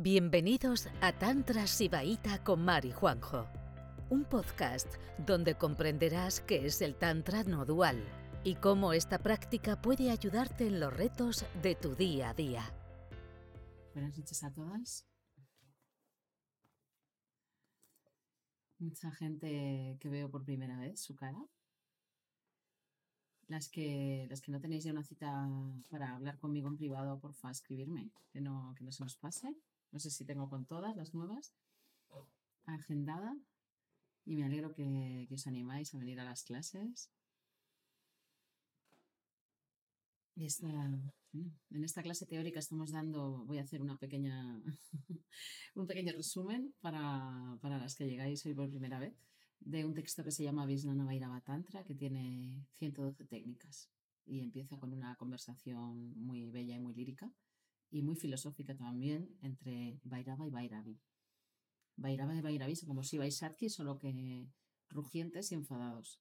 Bienvenidos a Tantra Sibaíta con Mari Juanjo, un podcast donde comprenderás qué es el Tantra no dual y cómo esta práctica puede ayudarte en los retos de tu día a día. Buenas noches a todas. Mucha gente que veo por primera vez su cara. Las que, las que no tenéis ya una cita para hablar conmigo en privado, porfa, escribirme, que no, que no se nos pase. No sé si tengo con todas las nuevas agendada. Y me alegro que, que os animáis a venir a las clases. Esta, en esta clase teórica estamos dando, voy a hacer una pequeña, un pequeño resumen para, para, las que llegáis hoy por primera vez, de un texto que se llama Vairava Tantra, que tiene 112 técnicas y empieza con una conversación muy bella y muy lírica y muy filosófica también entre Vairava y Vairavi. Vairava y Vairavi son como si Vaisatki, solo que rugientes y enfadados.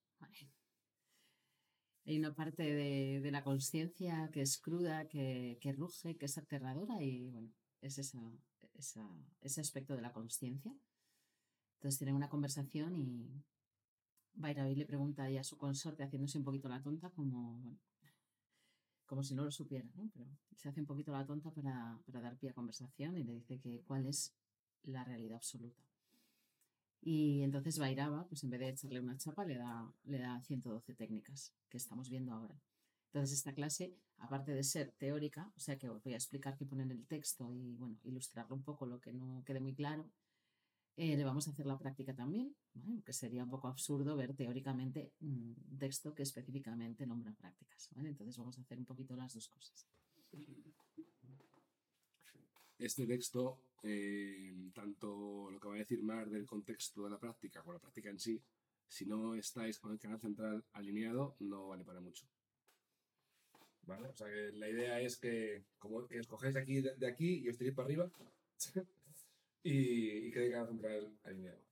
Hay una parte de, de la conciencia que es cruda, que, que, ruge, que es aterradora y bueno, es esa, esa, ese aspecto de la conciencia. Entonces tienen una conversación y Vairavi le pregunta a su consorte, haciéndose un poquito la tonta, como, bueno, como si no lo supiera, ¿no? Pero se hace un poquito la tonta para, para dar pie a conversación y le dice que cuál es la realidad absoluta. Y entonces Vairava, pues en vez de echarle una chapa, le da, le da 112 técnicas que estamos viendo ahora. Entonces esta clase, aparte de ser teórica, o sea que os voy a explicar qué pone en el texto y bueno, ilustrarlo un poco lo que no quede muy claro, eh, le vamos a hacer la práctica también, ¿vale? que sería un poco absurdo ver teóricamente un texto que específicamente nombra prácticas. ¿vale? Entonces vamos a hacer un poquito las dos cosas. Este texto, eh, tanto lo que va a decir Mar del contexto de la práctica como la práctica en sí, si no estáis con el canal central alineado, no vale para mucho. ¿Vale? O sea que la idea es que, como que escogáis aquí de, de aquí y os tiréis para arriba y, y quede el canal central alineado.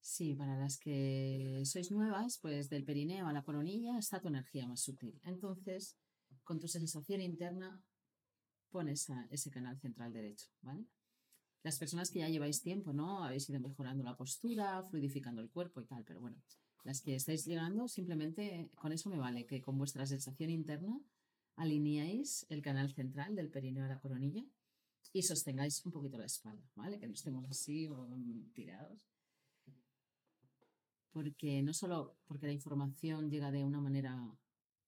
Sí, para las que sois nuevas, pues del perineo a la coronilla está tu energía más sutil. Entonces, con tu sensación interna, pones a ese canal central derecho, ¿vale? Las personas que ya lleváis tiempo, ¿no? Habéis ido mejorando la postura, fluidificando el cuerpo y tal, pero bueno, las que estáis llegando, simplemente con eso me vale, que con vuestra sensación interna alineáis el canal central del perineo a la coronilla y sostengáis un poquito la espalda, ¿vale? Que no estemos así o tirados. Porque no solo porque la información llega de una manera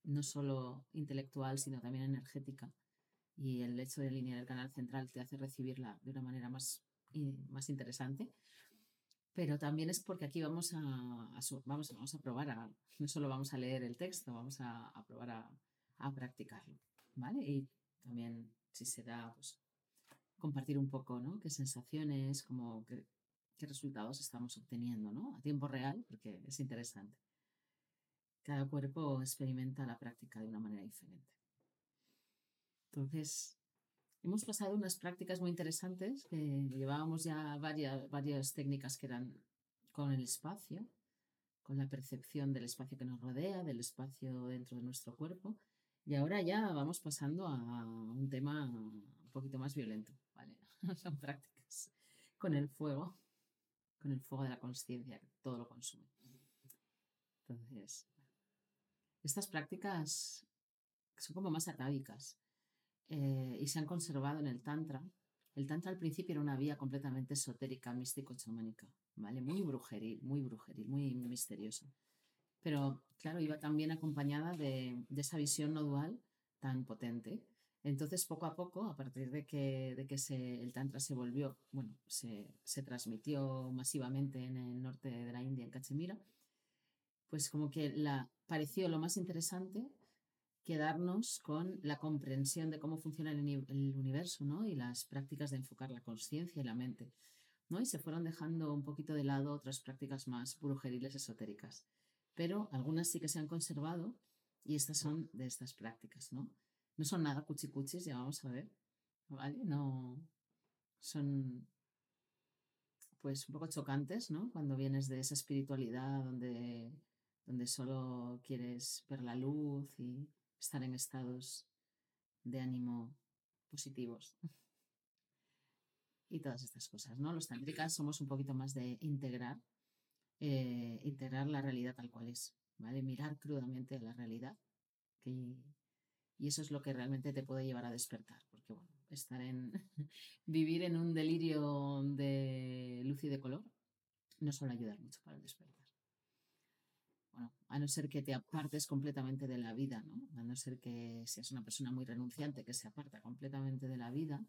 no solo intelectual, sino también energética. Y el hecho de alinear el canal central te hace recibirla de una manera más, más interesante. Pero también es porque aquí vamos a, a vamos, vamos a probar a, no solo vamos a leer el texto, vamos a, a probar a, practicarlo, ¿vale? Y también, si se da, pues, compartir un poco, ¿no? Qué sensaciones, como qué, resultados estamos obteniendo, ¿no? A tiempo real, porque es interesante. Cada cuerpo experimenta la práctica de una manera diferente. Entonces, hemos pasado unas prácticas muy interesantes que llevábamos ya varias, técnicas que eran con el espacio, con la percepción del espacio que nos rodea, del espacio dentro de nuestro cuerpo. Y ahora ya vamos pasando a un tema un poquito más violento. Son prácticas con el fuego, con el fuego de la conciencia, que todo lo consume. Entonces, estas prácticas son como más atávicas eh, y se han conservado en el Tantra. El Tantra al principio era una vía completamente esotérica, místico-chamánica, ¿vale? Muy brujeril, muy brujeril, muy misteriosa. Pero, claro, iba también acompañada de, de esa visión no dual tan potente. Entonces, poco a poco, a partir de que, de que se, el Tantra se volvió, bueno, se, se transmitió masivamente en el norte de la India, en Cachemira, pues como que la, pareció lo más interesante quedarnos con la comprensión de cómo funciona el, universo ¿no? y las prácticas de enfocar la conciencia y la mente. ¿no? Y se fueron dejando un poquito de lado otras prácticas más brujeriles esotéricas. Pero algunas sí que se han conservado y estas son de estas prácticas. No, no son nada cuchicuchis, ya vamos a ver. ¿Vale? No son pues un poco chocantes, ¿no? Cuando vienes de esa espiritualidad donde, donde solo quieres ver la luz y estar en estados de ánimo positivos. y todas estas cosas, ¿no? Los tántricas somos un poquito más de integrar, eh, integrar la realidad tal cual es, ¿vale? Mirar crudamente la realidad y eso es lo que realmente te puede llevar a despertar, porque bueno, estar en, vivir en un delirio de luz y de color no suele ayudar mucho para despertar. Bueno, a no ser que te apartes completamente de la vida, ¿no? A no ser que seas una persona muy renunciante que se aparta completamente de la vida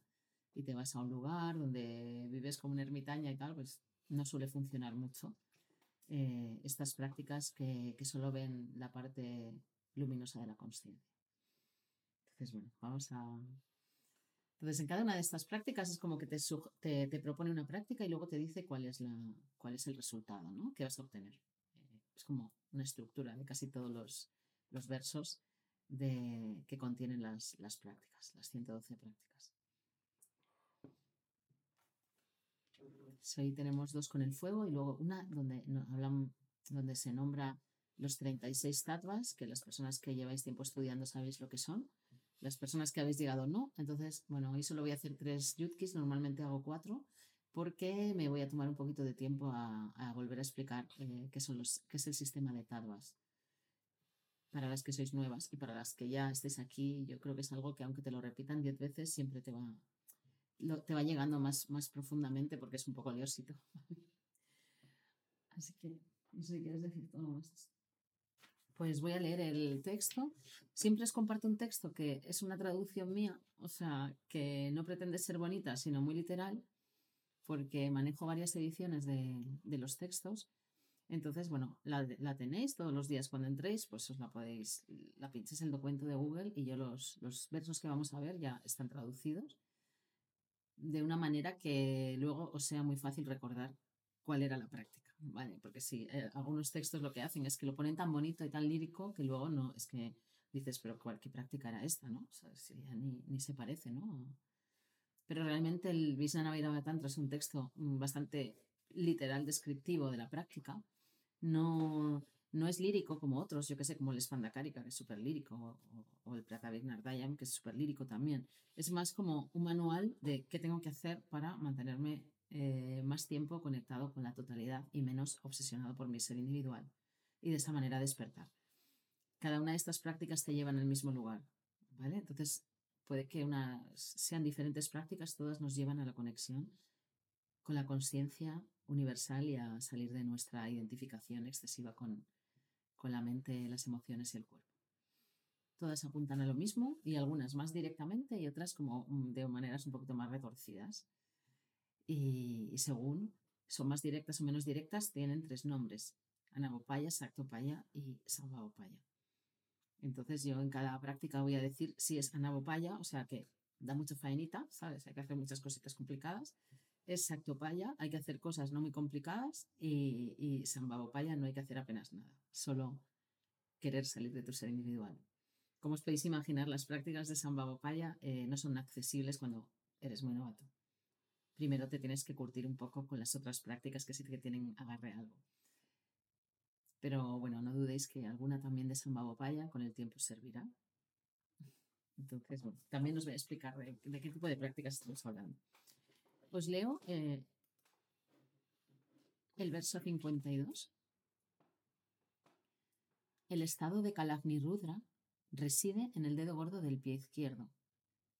y te vas a un lugar donde vives como una ermitaña y tal, pues no suele funcionar mucho. Eh, estas prácticas que, que solo ven la parte luminosa de la conciencia. Entonces, bueno, vamos a, entonces, en cada una de estas prácticas es como que te, te, propone una práctica y luego te dice cuál es, la, cuál es el resultado ¿no? que vas a obtener. Eh, es como una estructura de casi todos los, los versos de, que contienen las, las prácticas, las 112 prácticas. Hoy tenemos dos con el fuego y luego una donde, hablan, donde se nombra los 36 tattvas, que las personas que lleváis tiempo estudiando sabéis lo que son las personas que habéis llegado no. Entonces, bueno, hoy solo voy a hacer tres yutkis, normalmente hago cuatro, porque me voy a tomar un poquito de tiempo a, volver a explicar eh, qué, son los, qué es el sistema de tadvas. Para las que sois nuevas y para las que ya estéis aquí, yo creo que es algo que aunque te lo repitan diez veces, siempre te va, te va llegando más, más profundamente porque es un poco liosito. Así que, no sé si quieres decir todo más. Pues voy a leer el texto. Siempre os comparto un texto que es una traducción mía, o sea, que no pretende ser bonita, sino muy literal, porque manejo varias ediciones de, los textos. Entonces, bueno, la, tenéis todos los días cuando entréis, pues os la podéis, la pinchéis en el documento de Google y yo los, los versos que vamos a ver ya están traducidos de una manera que luego os sea muy fácil recordar cuál era la práctica. ¿Vale? Porque sí, eh, algunos textos lo que hacen es que lo ponen tan bonito y tan lírico que luego no, es que dices, pero ¿cuál, ¿qué práctica era esta, no? O sea, ya ni, ni, se parece, ¿no? Pero realmente el Visnana Tantra es un texto mm, bastante literal, descriptivo de la práctica. No, no es lírico como otros, yo que sé, como el Spandakarika, que es súper lírico, o, o, el Pratavignardayam, que es súper lírico también. Es más como un manual de qué tengo que hacer para mantenerme eh, más tiempo conectado con la totalidad y menos obsesionado por mi ser individual y de esa manera despertar. Cada una de estas prácticas te llevan al mismo lugar, ¿vale? Entonces, puede que unas sean diferentes prácticas, todas nos llevan a la conexión con la conciencia universal y a salir de nuestra identificación excesiva con, con la mente, las emociones y el cuerpo. Todas apuntan a lo mismo y algunas más directamente y otras como mm, de maneras un poquito más retorcidas y, según son más directas o menos directas, tienen tres nombres, Anabopaya, Sactopaya y Sambhavopaya. Entonces yo en cada práctica voy a decir si es Anabopaya, o sea que da mucha faenita, ¿sabes? Hay que hacer muchas cositas complicadas. Es Sactopaya, hay que hacer cosas no muy complicadas y, y Sambhavopaya no hay que hacer apenas nada, solo querer salir de tu ser individual. Como os podéis imaginar, las prácticas de Sambhavopaya eh, no son accesibles cuando eres muy novato primero te tienes que curtir un poco con las otras prácticas que sí que tienen agarre algo. Pero bueno, no dudéis que alguna también de Sambhavopaya con el tiempo servirá. Entonces, bueno, también os voy a explicar de, qué tipo de prácticas estamos hablando. Os leo eh, el verso 52. El estado de Kalagni Rudra reside en el dedo gordo del pie izquierdo.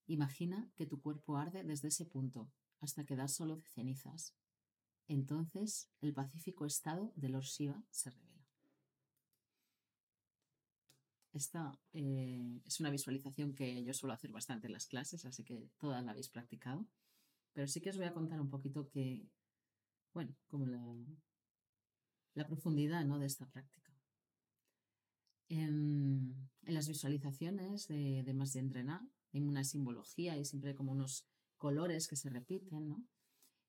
Imagina que tu cuerpo arde desde ese punto hasta quedar solo de cenizas. Entonces el pacífico estado de Lord se revela. Esta eh, es una visualización que yo suelo hacer bastante en las clases, así que todas la habéis practicado. Pero sí que os voy a contar un poquito que, bueno, como la, la profundidad ¿no? de esta práctica. En, las visualizaciones de, de más de entrenar hay una simbología y siempre como unos colores que se repiten, ¿no?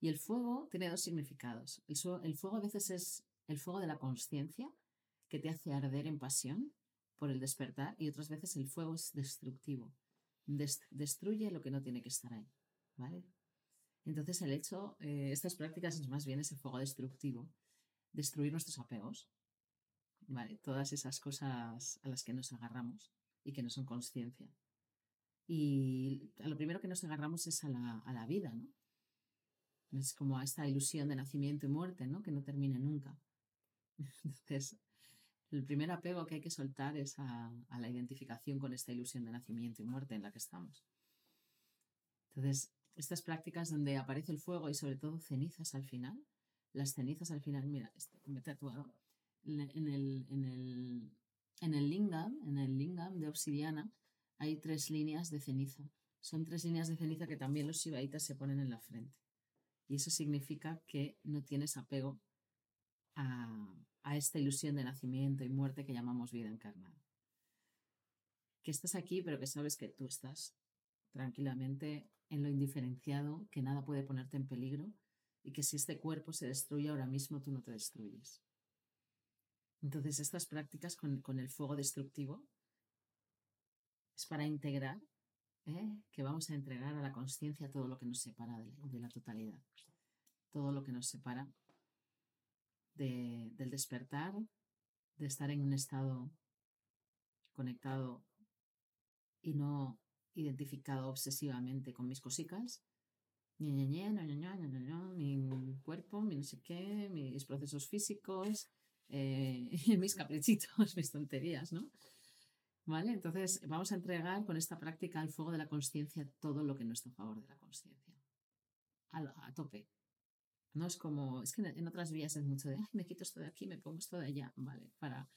Y el fuego tiene dos significados. El, fuego a veces es el fuego de la conciencia, que te hace arder en pasión por el despertar, y otras veces el fuego es destructivo. destruye lo que no tiene que estar ahí, ¿vale? Entonces el hecho, eh, estas prácticas es más bien ese fuego destructivo, destruir nuestros apegos, ¿vale? Todas esas cosas a las que nos agarramos y que no son conciencia Y a lo primero que nos agarramos es a la, a la vida, ¿no? Es como a esta ilusión de nacimiento y muerte, ¿no? Que no termine nunca. Entonces, el primer apego que hay que soltar es a, a, la identificación con esta ilusión de nacimiento y muerte en la que estamos. Entonces, estas prácticas donde aparece el fuego y sobre todo cenizas al final, las cenizas al final, mira, esto me he tatuado, en el, en el, en el lingam, en el lingam de obsidiana, hay tres líneas de ceniza. Son tres líneas de ceniza que también los shivaitas se ponen en la frente. Y eso significa que no tienes apego a, esta ilusión de nacimiento y muerte que llamamos vida encarnada. Que estás aquí, pero que sabes que tú estás tranquilamente en lo indiferenciado, que nada puede ponerte en peligro y que si este cuerpo se destruye ahora mismo, tú no te destruyes. Entonces, estas prácticas con el fuego destructivo es para integrar, ¿eh? que vamos a entregar a la conciencia todo lo que nos separa de la, de la, totalidad, todo lo que nos separa de, del despertar, de estar en un estado conectado y no identificado obsesivamente con mis cositas, mi cuerpo, mi no sé qué, mis procesos físicos, eh, mis caprichitos, mis tonterías, ¿no? ¿Vale? Entonces vamos a entregar con esta práctica al fuego de la conciencia todo lo que no está a favor de la conciencia. A, tope. No es como, es que en otras vías es mucho de, Ay, me quito esto de aquí, me pongo esto de allá, ¿vale? Para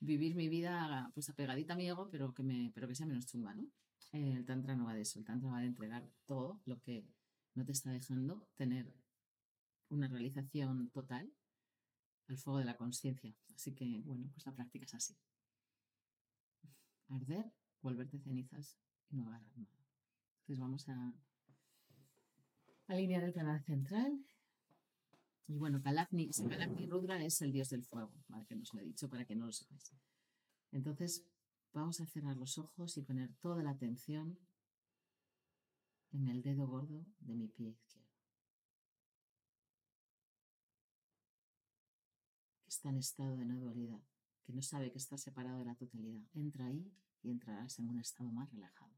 vivir mi vida pues apegadita a mi ego, pero que, me, pero que sea menos chunga, ¿no? El Tantra no va de eso, el Tantra va de entregar todo lo que no te está dejando tener una realización total al fuego de la conciencia. Así que, bueno, pues la práctica es así. Arder, volverte cenizas y no agarrar nada. Entonces vamos a alinear el canal central. Y bueno, Kalakni, Kalakni Rudra es el dios del fuego, ¿vale? que nos lo he dicho para que no lo sepáis. Entonces, vamos a cerrar los ojos y poner toda la atención en el dedo gordo de mi pie izquierdo. Que está en estado de no dualidad, que no sabe que está separado de la totalidad. Entra ahí y entrarás en un estado más relajado.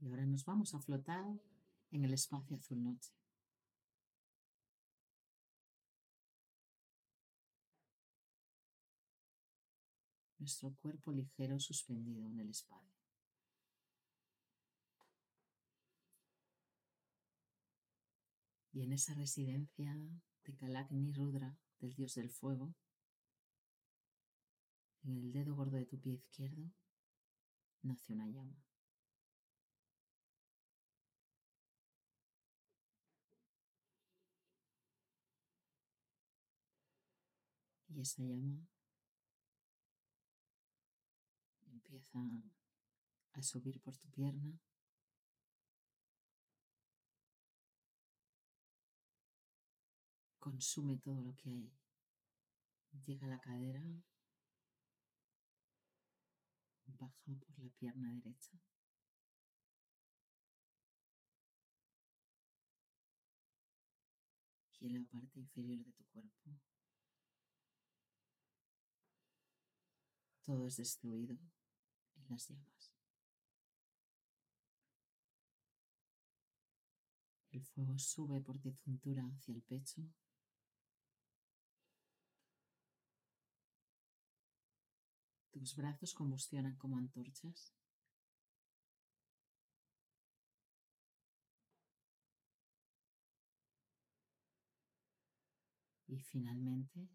Y ahora nos vamos a flotar en el espacio azul noche. Nuestro cuerpo ligero suspendido en el espacio. Y en esa residencia de Kalakni Rudra, del dios del fuego, en el dedo gordo de tu pie izquierdo, nace una llama. Y esa llama empieza a subir por tu pierna. Consume todo lo que hay. Llega a la cadera. Baja por la pierna derecha. Y en la parte inferior de tu cuerpo. Todo es destruido en las llamas. El fuego sube por tu cintura hacia el pecho. Tus brazos combustionan como antorchas. Y finalmente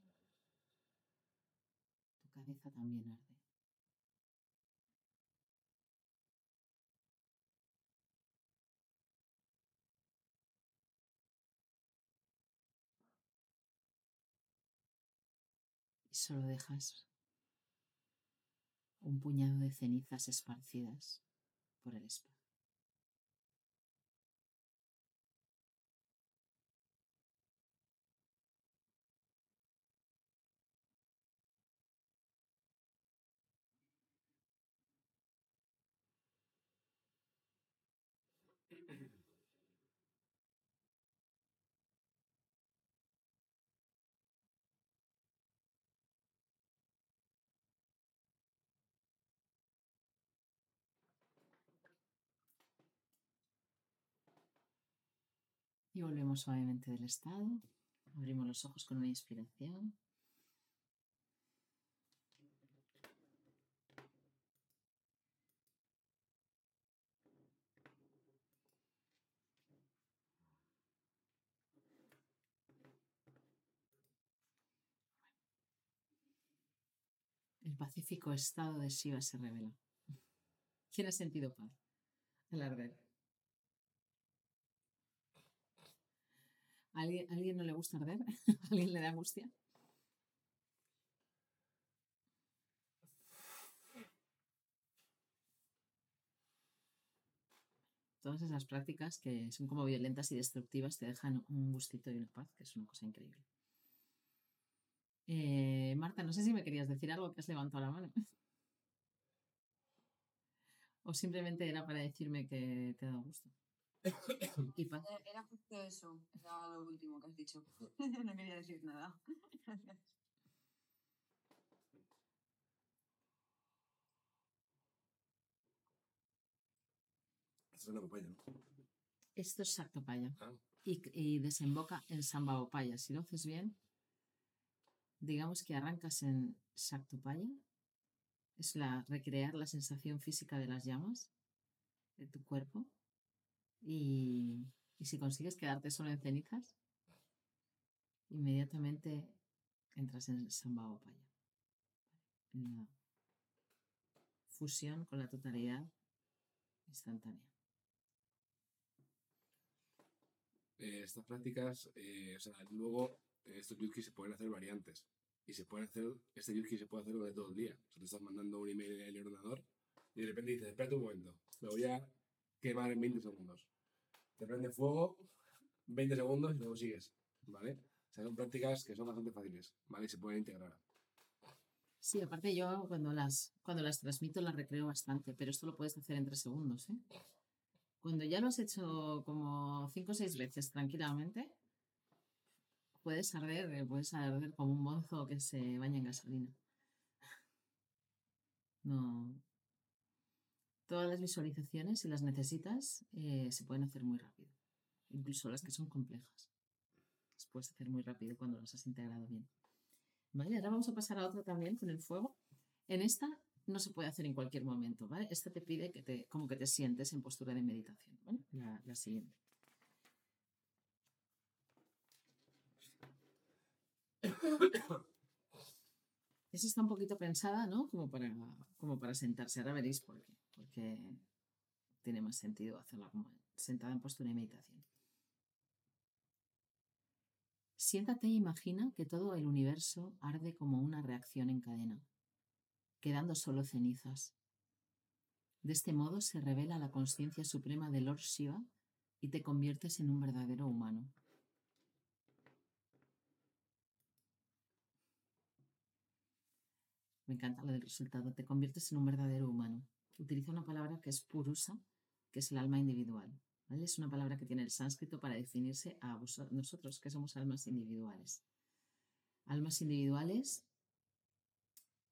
cabeza también arde. Y solo dejas un puñado de cenizas esparcidas por el espacio. Volvemos suavemente del estado. Abrimos los ojos con una inspiración. El pacífico estado de Shiva se revela. ¿Quién ha sentido paz al ¿A alguien, ¿a alguien no le gusta arder? ¿A alguien le da angustia? Todas esas prácticas que son como violentas y destructivas te dejan un gustito y una paz, que es una cosa increíble. Eh, Marta, no sé si me querías decir algo que has levantado la mano. O simplemente era para decirme que te ha dado gusto. Eh, Era justo eso, era lo último que has dicho. no quería decir nada. Gracias. Esto es una papaya, ¿no? Esto es Shaktopaya Ah, y, y desemboca en Sambhavopaya. Si lo haces bien, digamos que arrancas en Shaktopaya, es la, recrear la sensación física de las llamas de tu cuerpo. Y, y si consigues quedarte solo en cenizas, inmediatamente entras en Sambhavopaya. En la fusión con la totalidad instantánea. eh, estas prácticas, eh, o sea, luego eh, estos yuzki se pueden hacer variantes. Y se pueden hacer, este yuzki se puede hacer durante todo el día. O sea, te estás mandando un email en el ordenador y de repente dices, espérate un momento, me voy a quemar en 20 segundos. Te prende fuego, 20 segundos y luego sigues, ¿vale? Son prácticas que son bastante fáciles, ¿vale? Se pueden integrar. Sí, aparte yo cuando las, cuando las transmito las recreo bastante, pero esto lo puedes hacer en tres segundos. ¿eh? Cuando ya lo has hecho como cinco o seis veces tranquilamente, puedes arder, eh, puedes arder como un monzo que se baña en gasolina. No. Todas las visualizaciones, si las necesitas, eh, se pueden hacer muy rápido. Incluso las que son complejas. Las puedes hacer muy rápido cuando las has integrado bien. Vale, ahora vamos a pasar a otra también con el fuego. En esta no se puede hacer en cualquier momento, ¿vale? Esta te pide que te, como que te sientes en postura de meditación. La, la siguiente. Esa está un poquito pensada, ¿no? Como para, como para sentarse. Ahora veréis por qué. Porque tiene más sentido hacerla como sentada en postura de meditación. Siéntate e imagina que todo el universo arde como una reacción en cadena, quedando solo cenizas. De este modo se revela la conciencia suprema de Lord Shiva y te conviertes en un verdadero humano. Me encanta lo del resultado. Te conviertes en un verdadero humano. Utiliza una palabra que es purusa, que es el alma individual. ¿vale? Es una palabra que tiene el sánscrito para definirse a nosotros, que somos almas individuales. Almas individuales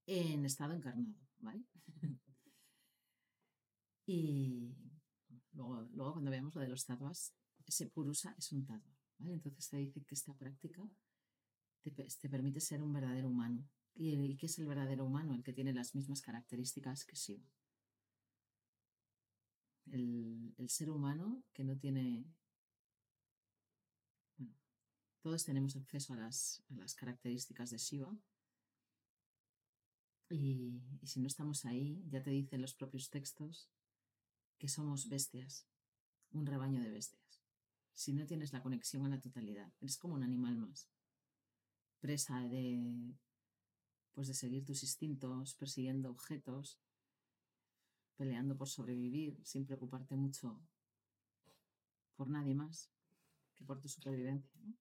en estado encarnado, ¿vale? y luego, luego cuando veamos lo de los tattvas, ese purusa es un tattva, ¿vale? Entonces te dice que esta práctica te, te permite ser un verdadero humano. ¿Y, y qué es el verdadero humano? El que tiene las mismas características que Shiva. El, ser humano que no tiene... Bueno, todos tenemos acceso a las, a las características de Shiva. Y, y si no estamos ahí, ya te dicen los propios textos que somos bestias, un rebaño de bestias. Si no tienes la conexión a la totalidad, eres como un animal más, presa de, pues de seguir tus instintos, persiguiendo objetos, peleando por sobrevivir, sin preocuparte mucho por nadie más que por tu supervivencia. ¿no?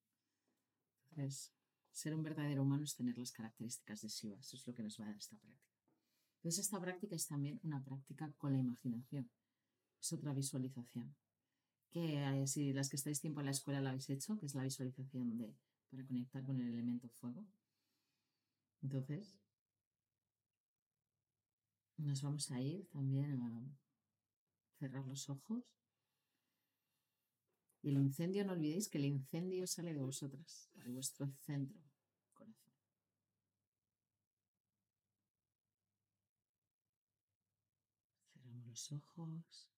Entonces, ser un verdadero humano es tener las características de Shiva, eso es lo que nos va a dar esta práctica. Entonces, esta práctica es también una práctica con la imaginación, es otra visualización. Que eh, si las que estáis tiempo en la escuela la habéis hecho, que es la visualización de para conectar con el elemento fuego. Entonces, nos vamos a ir también a cerrar los ojos Y el incendio, no olvidéis que el incendio sale de vosotras, de vuestro centro, corazón. Cerramos los ojos.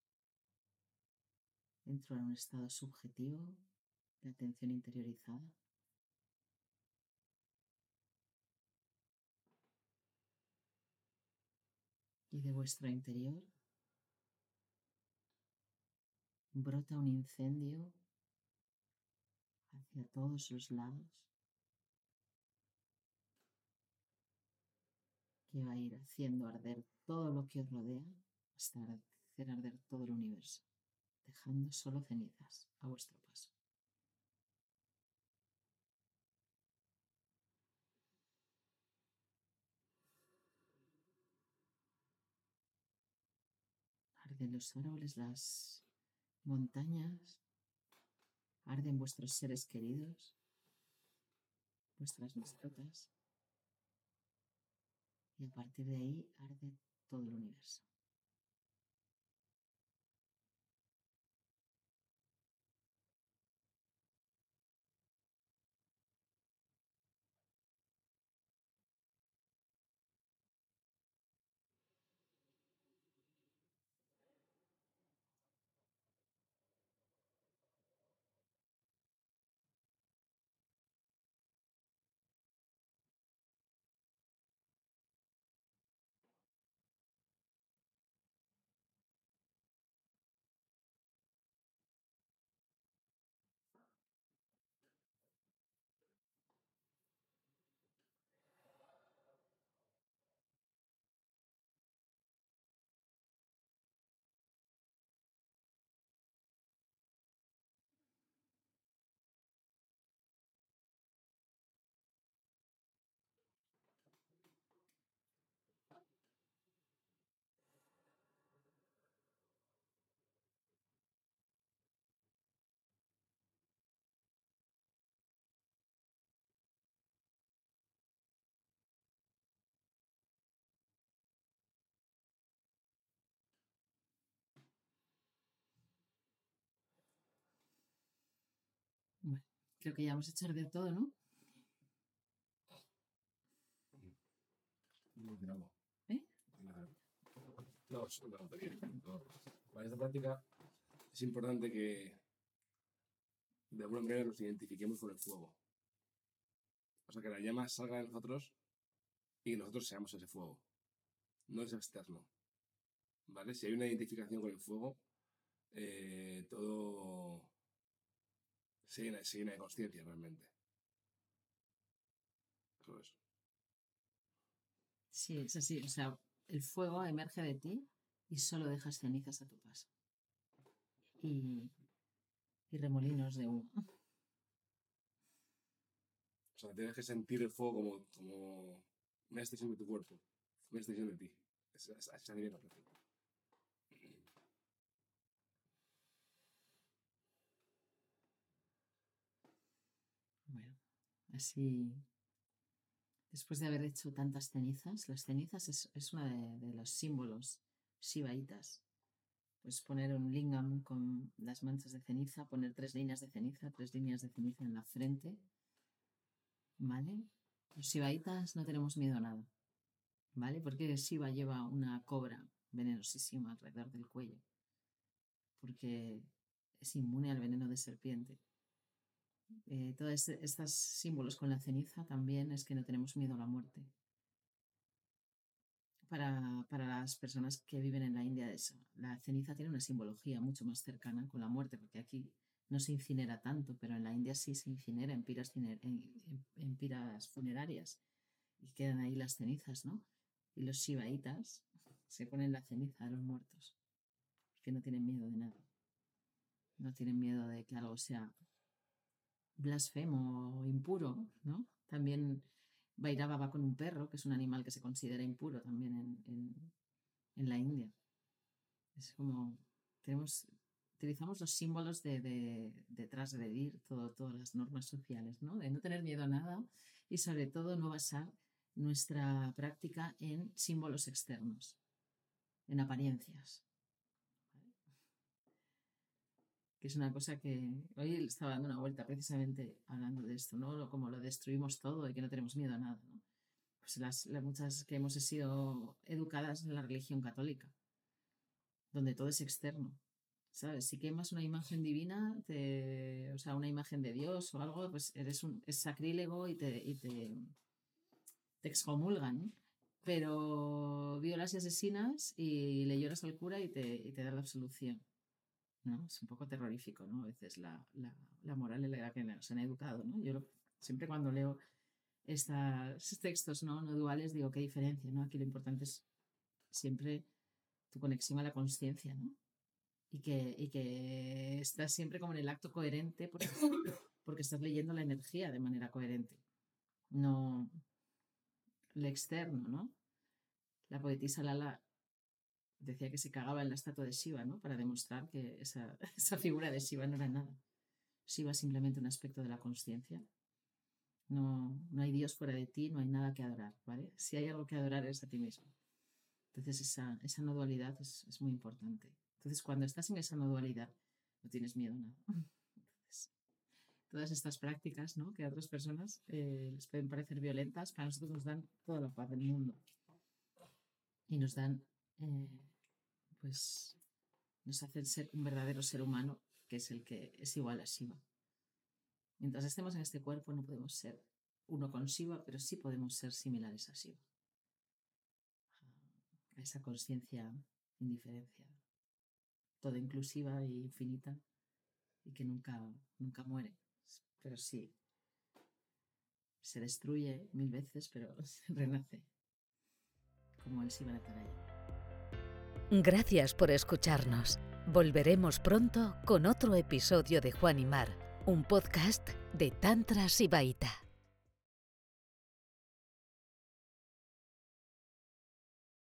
Entro en un estado subjetivo de atención interiorizada. Y de vuestro interior brota un incendio hacia todos los lados que va a ir haciendo arder todo lo que os rodea hasta hacer arder todo el universo, dejando solo cenizas a vuestro paso. Arden los árboles, las montañas, arden vuestros seres queridos, vuestras mascotas, y a partir de ahí arde todo el universo. Bueno, creo que ya hemos hecho de todo, ¿no? ¿Eh? No. No. Para esta práctica es importante que de alguna manera nos identifiquemos con el fuego. O sea, que la llama salga de nosotros y que nosotros seamos ese fuego. No es externo. ¿Vale? Si hay una identificación con el fuego, eh, todo llena, se llena de conciencia realmente. Todo eso. Sí, es así. O sea, el fuego emerge de ti y solo dejas cenizas a tu paso. Y, y remolinos de humo. O sea, tienes que sentir el fuego como, como una extensión de tu cuerpo, una extensión de ti. Esa esa- esa sería la práctica. Bueno, así, después de haber hecho tantas cenizas, las cenizas es, es uno de, los símbolos shivaitas. Pues poner un lingam con las manchas de ceniza, poner tres líneas de ceniza, tres líneas de ceniza en la frente. ¿Vale? Los shivaitas no tenemos miedo a nada. ¿Vale? Porque Shiva lleva una cobra venenosísima alrededor del cuello. Porque es inmune al veneno de serpiente. Eh, todos estos símbolos con la ceniza también es que no tenemos miedo a la muerte. Para, para las personas que viven en la India, eso, la ceniza tiene una simbología mucho más cercana con la muerte, porque aquí no se incinera tanto, pero en la India sí se incinera en piras, en, en- funerarias y quedan ahí las cenizas, ¿no? Y los shivaitas se ponen la ceniza a los muertos, porque no tienen miedo de nada. No tienen miedo de que algo sea blasfemo impuro, ¿no? También Vairava va con un perro, que es un animal que se considera impuro también en, en- en la India. Es como, tenemos, utilizamos los símbolos de, de, de transgredir todo, todas las normas sociales, ¿no? De no tener miedo a nada y sobre todo no basar nuestra práctica en símbolos externos, en apariencias. Que es una cosa que hoy estaba dando una vuelta precisamente hablando de esto, ¿no? Como lo destruimos todo y que no tenemos miedo a nada, ¿no? Pues las, muchas que hemos sido educadas en la religión católica, donde todo es externo, ¿sabes? Si quemas una imagen divina, o sea, una imagen de Dios o algo, pues eres un, es sacrílego y te, y te excomulgan, pero violas y asesinas y le lloras al cura y te, y te da la absolución. ¿No? Es un poco terrorífico, ¿no? A veces la, la, moral en la que nos han educado, ¿no? Yo siempre cuando leo estos textos ¿no? no duales digo, qué diferencia, ¿no? Aquí lo importante es siempre tu conexión a la conciencia, ¿no? Y que, y que estás siempre como en el acto coherente porque, porque estás leyendo la energía de manera coherente, no lo externo, ¿no? La poetisa Lala decía que se cagaba en la estatua de Shiva, ¿no? Para demostrar que esa, esa figura de Shiva no era nada. Shiva es simplemente un aspecto de la conciencia. No, no hay Dios fuera de ti, no hay nada que adorar, ¿vale? Si hay algo que adorar es a ti mismo. Entonces esa, esa no dualidad es, es, muy importante. Entonces cuando estás en esa no dualidad, no tienes miedo a nada. Entonces, todas estas prácticas, ¿no? Que a otras personas eh, les pueden parecer violentas, para nosotros nos dan toda la paz del mundo. Y nos dan eh, pues nos hacen ser un verdadero ser humano, que es el que es igual a Shiva. Mientras estemos en este cuerpo no podemos ser uno con Shiva, pero sí podemos ser similares a Shiva. A esa conciencia indiferencia, toda inclusiva e infinita y que nunca, nunca muere, pero sí se destruye mil veces, pero renace como el Shiva Nataraya. Gracias por escucharnos. Volveremos pronto con otro episodio de Juan y Mar, un podcast de Tantra Sibaita.